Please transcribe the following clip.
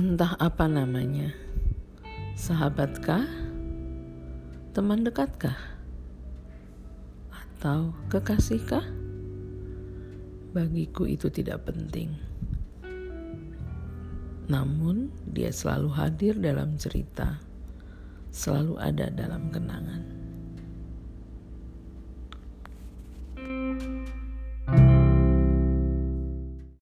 Entah apa namanya, sahabatkah, teman dekatkah, atau kekasihkah? Bagiku itu tidak penting. Namun, dia selalu hadir dalam cerita, selalu ada dalam kenangan.